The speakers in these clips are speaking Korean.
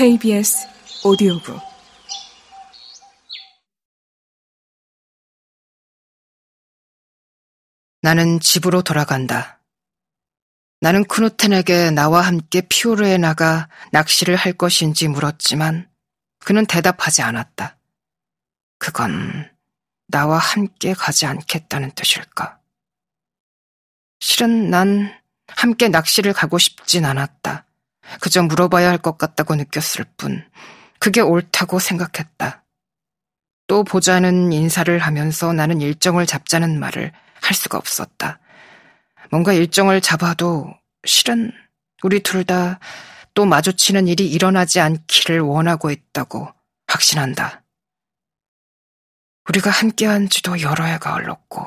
KBS 오디오북 나는 집으로 돌아간다. 나는 크누텐에게 나와 함께 피오르에 나가 낚시를 할 것인지 물었지만 그는 대답하지 않았다. 그건 나와 함께 가지 않겠다는 뜻일까? 실은 난 함께 낚시를 가고 싶진 않았다. 그저 물어봐야 할 것 같다고 느꼈을 뿐, 그게 옳다고 생각했다. 또 보자는 인사를 하면서 나는 일정을 잡자는 말을 할 수가 없었다. 뭔가 일정을 잡아도 실은 우리 둘 다 또 마주치는 일이 일어나지 않기를 원하고 있다고 확신한다. 우리가 함께한 지도 여러 해가 흘렀고,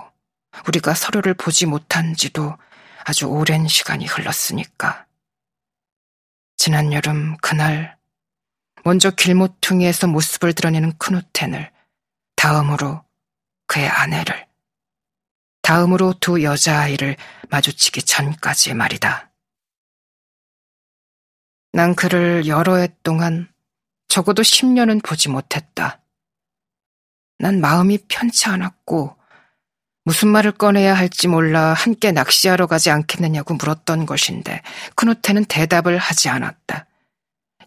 우리가 서로를 보지 못한 지도 아주 오랜 시간이 흘렀으니까. 지난 여름 그날 먼저 길모퉁이에서 모습을 드러내는 크누텐을 다음으로 그의 아내를 다음으로 두 여자아이를 마주치기 전까지 말이다. 난 그를 여러 해 동안 적어도 10년은 보지 못했다. 난 마음이 편치 않았고 무슨 말을 꺼내야 할지 몰라 함께 낚시하러 가지 않겠느냐고 물었던 것인데 크누테는 대답을 하지 않았다.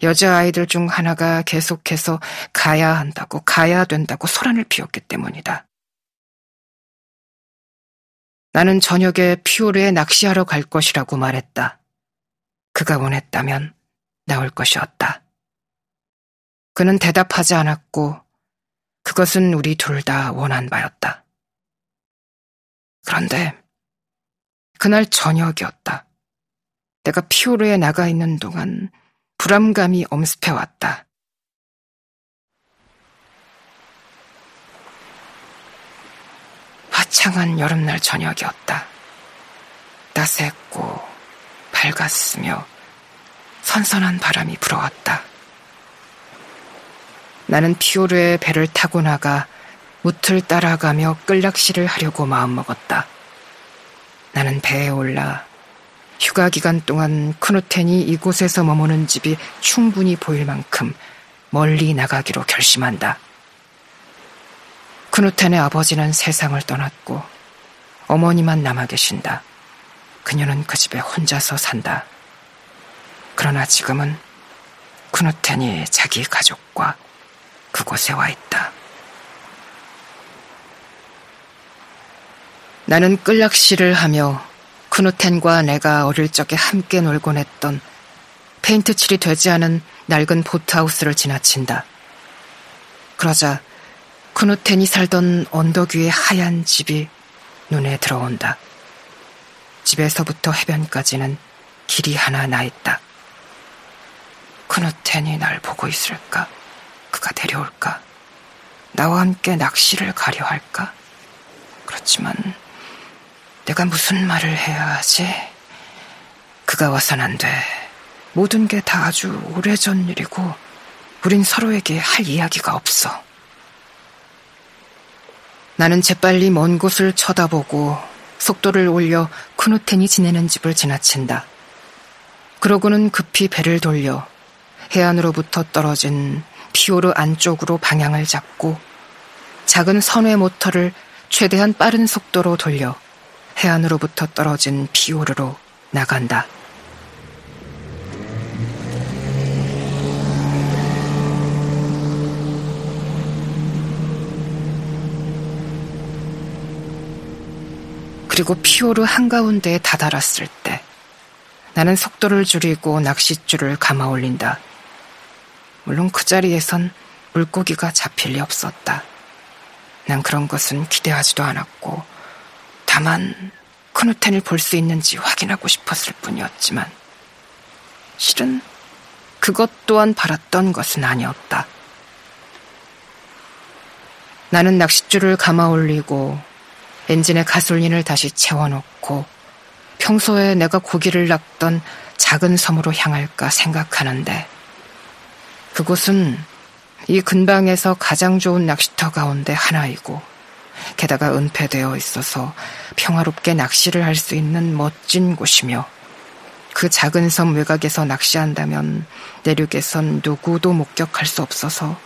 여자아이들 중 하나가 계속해서 가야 한다고 가야 된다고 소란을 피웠기 때문이다. 나는 저녁에 피오르에 낚시하러 갈 것이라고 말했다. 그가 원했다면 나올 것이었다. 그는 대답하지 않았고 그것은 우리 둘 다 원한 바였다. 그런데 그날 저녁이었다. 내가 피오르에 나가 있는 동안 불안감이 엄습해 왔다. 화창한 여름날 저녁이었다. 따스했고 밝았으며 선선한 바람이 불어왔다. 나는 피오르의 배를 타고 나가 무틀 따라가며 끌낚시를 하려고 마음먹었다. 나는 배에 올라 휴가 기간 동안 크누텐이 이곳에서 머무는 집이 충분히 보일 만큼 멀리 나가기로 결심한다. 크누텐의 아버지는 세상을 떠났고 어머니만 남아 계신다. 그녀는 그 집에 혼자서 산다. 그러나 지금은 크누텐이 자기 가족과 그곳에 와 있다. 나는 끌락시를 하며 크누텐과 내가 어릴 적에 함께 놀곤 했던 페인트 칠이 되지 않은 낡은 보트하우스를 지나친다. 그러자 크누텐이 살던 언덕 위의 하얀 집이 눈에 들어온다. 집에서부터 해변까지는 길이 하나 나 있다. 크누텐이 날 보고 있을까? 그가 데려올까? 나와 함께 낚시를 가려 할까? 그렇지만 내가 무슨 말을 해야 하지? 그가 와선 안 돼. 모든 게 다 아주 오래전 일이고 우린 서로에게 할 이야기가 없어. 나는 재빨리 먼 곳을 쳐다보고 속도를 올려 크누텐이 지내는 집을 지나친다. 그러고는 급히 배를 돌려 해안으로부터 떨어진 피오르 안쪽으로 방향을 잡고 작은 선회 모터를 최대한 빠른 속도로 돌려 해안으로부터 떨어진 피오르로 나간다. 그리고 피오르 한가운데에 다다랐을 때 나는 속도를 줄이고 낚싯줄을 감아 올린다. 물론 그 자리에선 물고기가 잡힐 리 없었다. 난 그런 것은 기대하지도 않았고 다만 크누텐을 볼 수 있는지 확인하고 싶었을 뿐이었지만 실은 그것 또한 바랐던 것은 아니었다. 나는 낚싯줄을 감아 올리고 엔진에 가솔린을 다시 채워놓고 평소에 내가 고기를 낚던 작은 섬으로 향할까 생각하는데 그곳은 이 근방에서 가장 좋은 낚시터 가운데 하나이고 게다가 은폐되어 있어서 평화롭게 낚시를 할 수 있는 멋진 곳이며 그 작은 섬 외곽에서 낚시한다면 내륙에선 누구도 목격할 수 없어서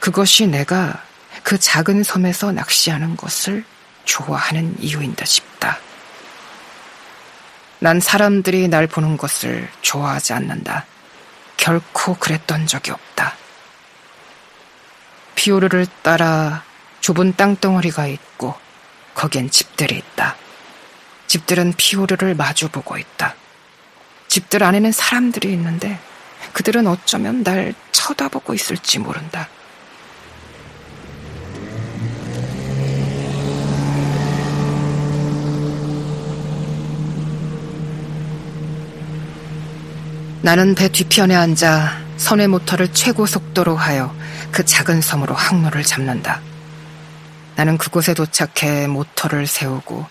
그것이 내가 그 작은 섬에서 낚시하는 것을 좋아하는 이유인 듯 싶다. 난 사람들이 날 보는 것을 좋아하지 않는다. 결코 그랬던 적이 없다. 피오르를 따라 좁은 땅덩어리가 있고 거기엔 집들이 있다. 집들은 피오르를 마주보고 있다. 집들 안에는 사람들이 있는데 그들은 어쩌면 날 쳐다보고 있을지 모른다. 나는 배 뒤편에 앉아 선의 모터를 최고 속도로 하여 그 작은 섬으로 항로를 잡는다. 나는 그곳에 도착해 모터를 세우고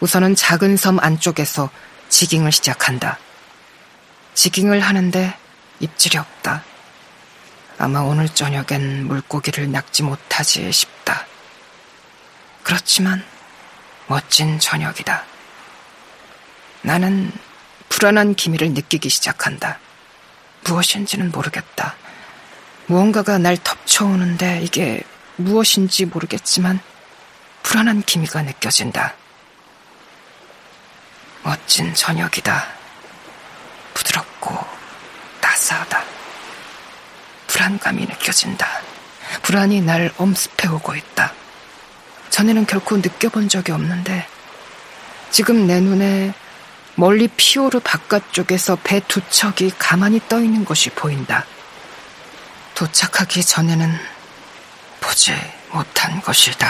우선은 작은 섬 안쪽에서 지깅을 시작한다. 지깅을 하는데 입질이 없다. 아마 오늘 저녁엔 물고기를 낚지 못하지 싶다. 그렇지만 멋진 저녁이다. 나는 불안한 기미를 느끼기 시작한다. 무엇인지는 모르겠다. 무언가가 날 덮쳐오는데 이게 무엇인지 모르겠지만 불안한 기미가 느껴진다. 멋진 저녁이다. 부드럽고 따스하다. 불안감이 느껴진다. 불안이 날 엄습해오고 있다. 전에는 결코 느껴본 적이 없는데 지금 내 눈에 멀리 피오르 바깥쪽에서 배 두 척이 가만히 떠 있는 것이 보인다. 도착하기 전에는 보지 못한 것이다.